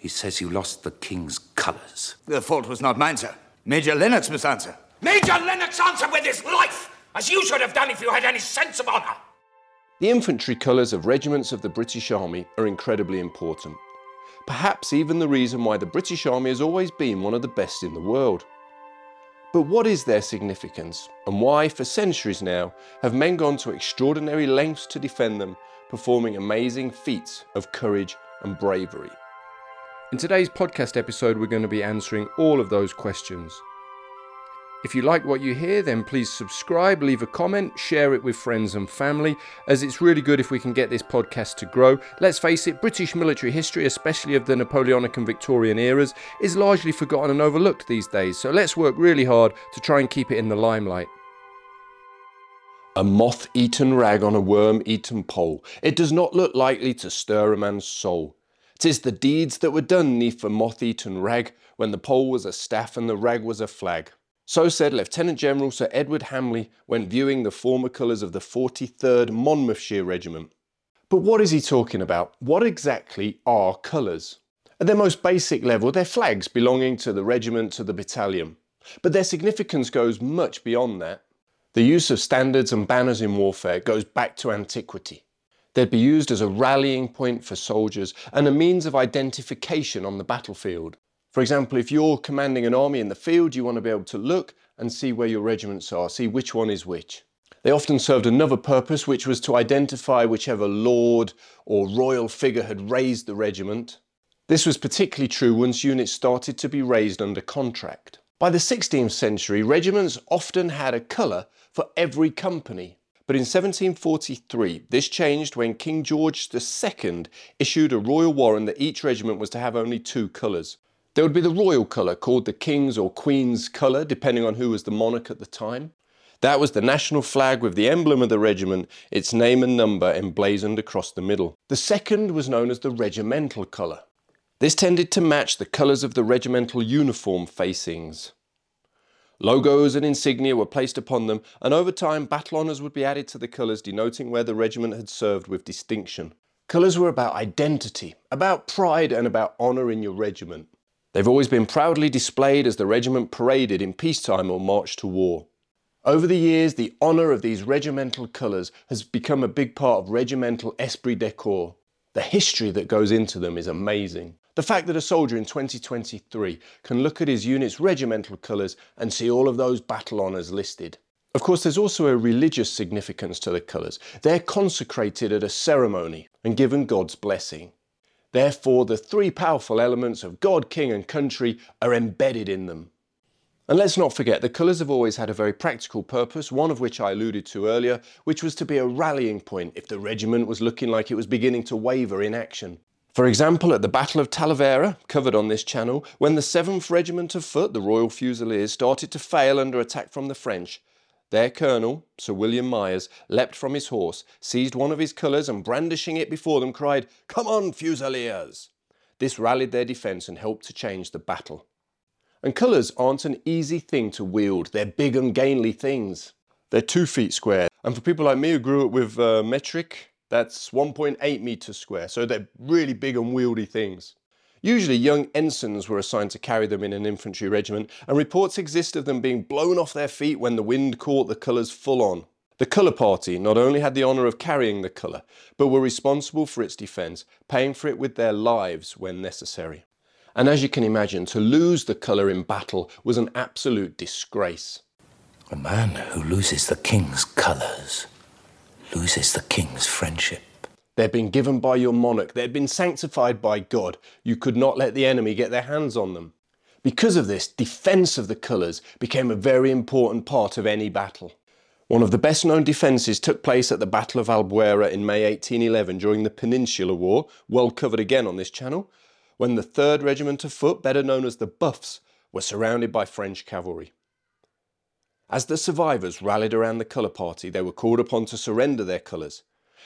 He says you lost the king's colours. The fault was not mine, sir. Major Lennox must answer. Major Lennox answer with his life, as you should have done if you had any sense of honour. The infantry colours of regiments of the British Army are incredibly important. Perhaps even the reason why the British Army has always been one of the best in the world. But what is their significance, and why, for centuries now, have men gone to extraordinary lengths to defend them, performing amazing feats of courage and bravery? In today's podcast episode, we're going to be answering all of those questions. If you like what you hear, then please subscribe, leave a comment, share it with friends and family, as it's really good if we can get this podcast to grow. Let's face it, British military history, especially of the Napoleonic and Victorian eras, is largely forgotten and overlooked these days, so let's work really hard to try and keep it in the limelight. A moth eaten rag on a worm eaten pole. It does not look likely to stir a man's soul. 'Tis the deeds that were done neath the moth eaten rag, when the pole was a staff and the rag was a flag. So said Lieutenant General Sir Edward Hamley when viewing the former colours of the 43rd Monmouthshire Regiment. But what is he talking about? What exactly are colours? At their most basic level, they're flags belonging to the regiment, to the battalion. But their significance goes much beyond that. The use of standards and banners in warfare goes back to antiquity. They'd be used as a rallying point for soldiers and a means of identification on the battlefield. For example, if you're commanding an army in the field, you want to be able to look and see where your regiments are, see which one is which. They often served another purpose, which was to identify whichever lord or royal figure had raised the regiment. This was particularly true once units started to be raised under contract. By the 16th century, regiments often had a colour for every company. But in 1743, this changed when King George II issued a royal warrant that each regiment was to have only two colours. There would be the royal colour, called the King's or Queen's colour, depending on who was the monarch at the time. That was the national flag with the emblem of the regiment, its name and number emblazoned across the middle. The second was known as the regimental colour. This tended to match the colours of the regimental uniform facings. Logos and insignia were placed upon them, and over time battle honours would be added to the colours denoting where the regiment had served with distinction. Colours were about identity, about pride, and about honour in your regiment. They've always been proudly displayed as the regiment paraded in peacetime or marched to war. Over the years, the honour of these regimental colours has become a big part of regimental esprit de corps. The history that goes into them is amazing. The fact that a soldier in 2023 can look at his unit's regimental colours and see all of those battle honours listed. Of course, there's also a religious significance to the colours. They're consecrated at a ceremony and given God's blessing. Therefore, the three powerful elements of God, King, and country are embedded in them. And let's not forget, the colours have always had a very practical purpose, one of which I alluded to earlier, which was to be a rallying point if the regiment was looking like it was beginning to waver in action. For example, at the Battle of Talavera, covered on this channel, when the 7th Regiment of Foot, the Royal Fusiliers, started to fail under attack from the French, their colonel, Sir William Myers, leapt from his horse, seized one of his colours, and brandishing it before them, cried, Come on, Fusiliers! This rallied their defence and helped to change the battle. And colours aren't an easy thing to wield, they're big, ungainly things. They're two feet square, and for people like me who grew up with uh, metric, that's 1.8 metres square, so they're really big and wieldy things. Usually young ensigns were assigned to carry them in an infantry regiment, and reports exist of them being blown off their feet when the wind caught the colours full on. The colour party not only had the honour of carrying the colour, but were responsible for its defence, paying for it with their lives when necessary. And as you can imagine, to lose the colour in battle was an absolute disgrace. A man who loses the king's colours loses the king's friendship. They'd been given by your monarch, they'd been sanctified by God. You could not let the enemy get their hands on them. Because of this, defence of the colours became a very important part of any battle. One of the best known defences took place at the Battle of Albuera in May 1811 during the Peninsular War, well covered again on this channel, when the 3rd Regiment of Foot, better known as the Buffs, were surrounded by French cavalry. As the survivors rallied around the colour party, they were called upon to surrender their colours.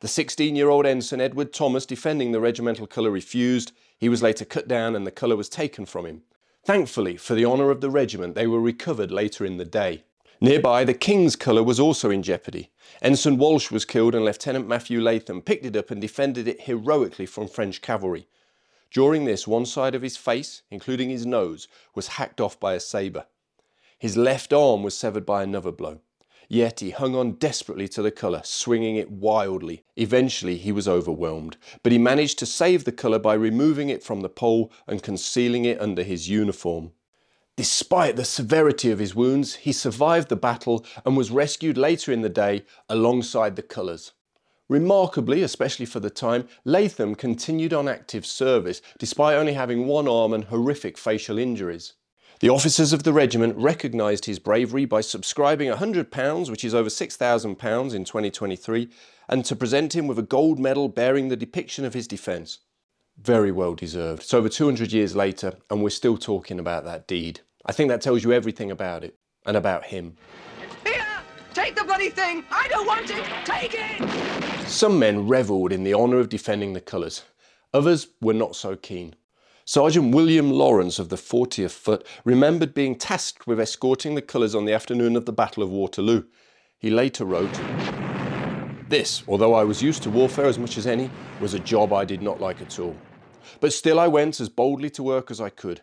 The 16 year old ensign Edward Thomas, defending the regimental colour, refused. He was later cut down and the colour was taken from him. Thankfully, for the honour of the regiment, they were recovered later in the day. Nearby, the King's colour was also in jeopardy. Ensign Walsh was killed and Lieutenant Matthew Latham picked it up and defended it heroically from French cavalry. During this, one side of his face, including his nose, was hacked off by a sabre. His left arm was severed by another blow. Yet he hung on desperately to the colour, swinging it wildly. Eventually he was overwhelmed, but he managed to save the colour by removing it from the pole and concealing it under his uniform. Despite the severity of his wounds, he survived the battle and was rescued later in the day alongside the colours. Remarkably, especially for the time, Latham continued on active service despite only having one arm and horrific facial injuries. The officers of the regiment recognised his bravery by subscribing £100, which is over £6,000 in 2023, and to present him with a gold medal bearing the depiction of his defence. Very well deserved. It's over 200 years later, and we're still talking about that deed. I think that tells you everything about it, and about him. Here! Take the bloody thing! I don't want it! Take it! Some men revelled in the honour of defending the colours. Others were not so keen. Sergeant William Lawrence of the 40th Foot remembered being tasked with escorting the colours on the afternoon of the Battle of Waterloo. He later wrote, This, although I was used to warfare as much as any, was a job I did not like at all. But still I went as boldly to work as I could.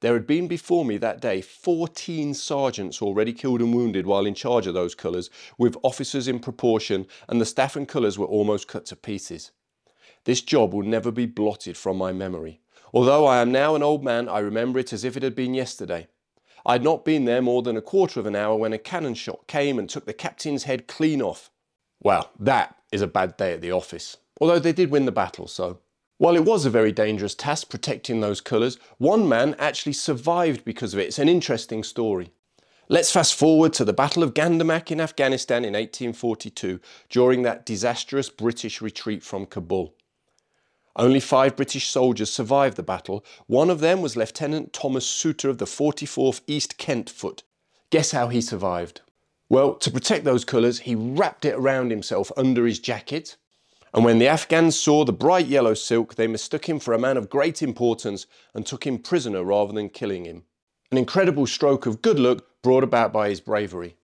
There had been before me that day 14 sergeants already killed and wounded while in charge of those colours, with officers in proportion, and the staff and colours were almost cut to pieces. This job will never be blotted from my memory. Although I am now an old man, I remember it as if it had been yesterday. I had not been there more than a quarter of an hour when a cannon shot came and took the captain's head clean off. Well, that is a bad day at the office. Although they did win the battle, so. While it was a very dangerous task protecting those colours, one man actually survived because of it. It's an interesting story. Let's fast forward to the Battle of Gandamak in Afghanistan in 1842 during that disastrous British retreat from Kabul. Only five British soldiers survived the battle. One of them was Lieutenant Thomas Souter of the 44th East Kent Foot. Guess how he survived? Well, to protect those colours, he wrapped it around himself under his jacket and when the Afghans saw the bright yellow silk, they mistook him for a man of great importance and took him prisoner rather than killing him. An incredible stroke of good luck brought about by his bravery.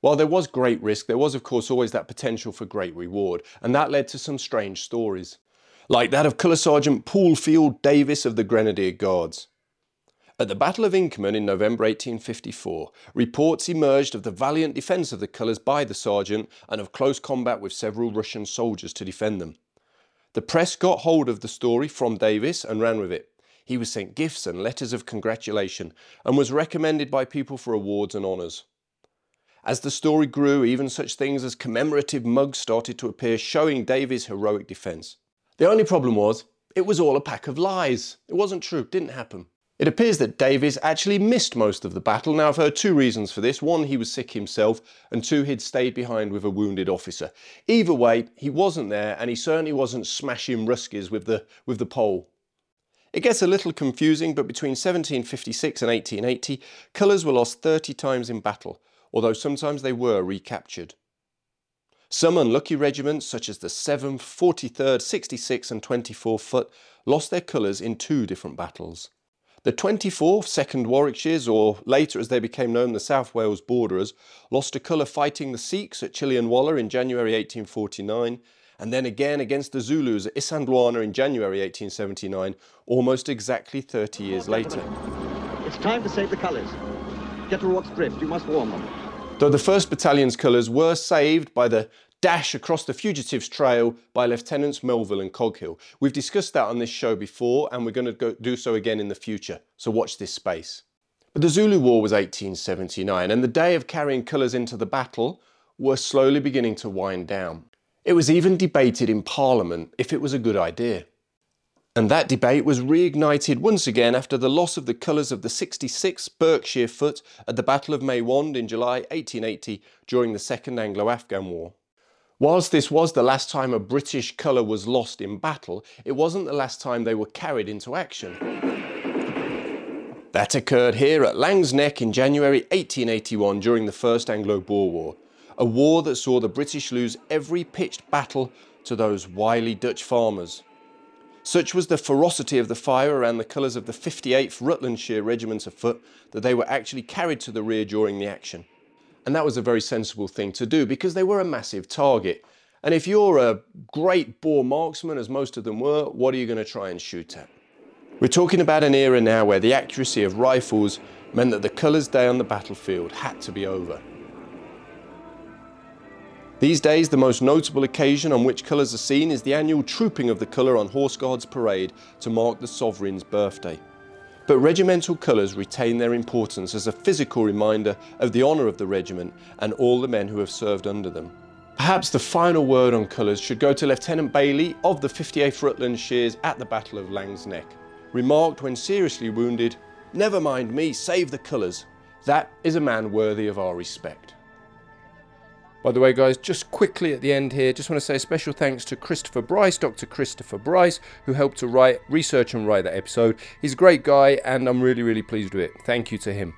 While there was great risk, there was of course always that potential for great reward, and that led to some strange stories. Like that of Colour Sergeant Paul Field Davis of the Grenadier Guards. At the Battle of Inkerman in November 1854, reports emerged of the valiant defence of the colours by the sergeant and of close combat with several Russian soldiers to defend them. The press got hold of the story from Davis and ran with it. He was sent gifts and letters of congratulation and was recommended by people for awards and honours. As the story grew, even such things as commemorative mugs started to appear showing Davis' heroic defence. The only problem was, it was all a pack of lies. It wasn't true, didn't happen. It appears that Davis actually missed most of the battle. Now, I've heard two reasons for this. One, he was sick himself, and two, he'd stayed behind with a wounded officer. Either way, he wasn't there, and he certainly wasn't smashing Ruskies with the, with the pole. It gets a little confusing, but between 1756 and 1880, colours were lost 30 times in battle, although sometimes they were recaptured. Some unlucky regiments, such as the 7th, 43rd, 66th, and 24th Foot, lost their colours in two different battles. The 24th, 2nd Warwickshires, or later as they became known, the South Wales Borderers, lost a colour fighting the Sikhs at Chillianwallah in January 1849, and then again against the Zulus at Isandlwana in January 1879, almost exactly 30 years later. It's time to save the colours. Get to Rorke's Drift, you must warn them. Though the 1st Battalion's colours were saved by the dash across the fugitives trail by Lieutenants Melvill and Coghill. We've discussed that on this show before and we're going to do so again in the future, so watch this space. But the Zulu War was 1879 and the day of carrying colours into the battle were slowly beginning to wind down. It was even debated in Parliament if it was a good idea. And that debate was reignited once again after the loss of the colours of the 66th Berkshire Foot at the Battle of Maiwand in July 1880 during the Second Anglo-Afghan War. Whilst this was the last time a British colour was lost in battle, it wasn't the last time they were carried into action. That occurred here at Laing's Nek in January 1881 during the First Anglo-Boer War, a war that saw the British lose every pitched battle to those wily Dutch farmers. Such was the ferocity of the fire around the colours of the 58th Rutlandshire Regiment of Foot that they were actually carried to the rear during the action. And that was a very sensible thing to do because they were a massive target. And if you're a great Boer marksman, as most of them were, what are you going to try and shoot at? We're talking about an era now where the accuracy of rifles meant that the colours day on the battlefield had to be over. These days, the most notable occasion on which colours are seen is the annual trooping of the colour on Horse Guards Parade to mark the Sovereign's birthday. But regimental colours retain their importance as a physical reminder of the honour of the regiment and all the men who have served under them. Perhaps the final word on colours should go to Lieutenant Bailey of the 58th Rutlandshires at the Battle of Laing's Nek. Remarked when seriously wounded, Never mind me, save the colours. That is a man worthy of our respect. By the way, guys, just quickly at the end here, just want to say a special thanks to Christopher Brice, Dr. Christopher Brice, who helped to write, research, and write that episode. He's a great guy, and I'm really, really pleased with it. Thank you to him.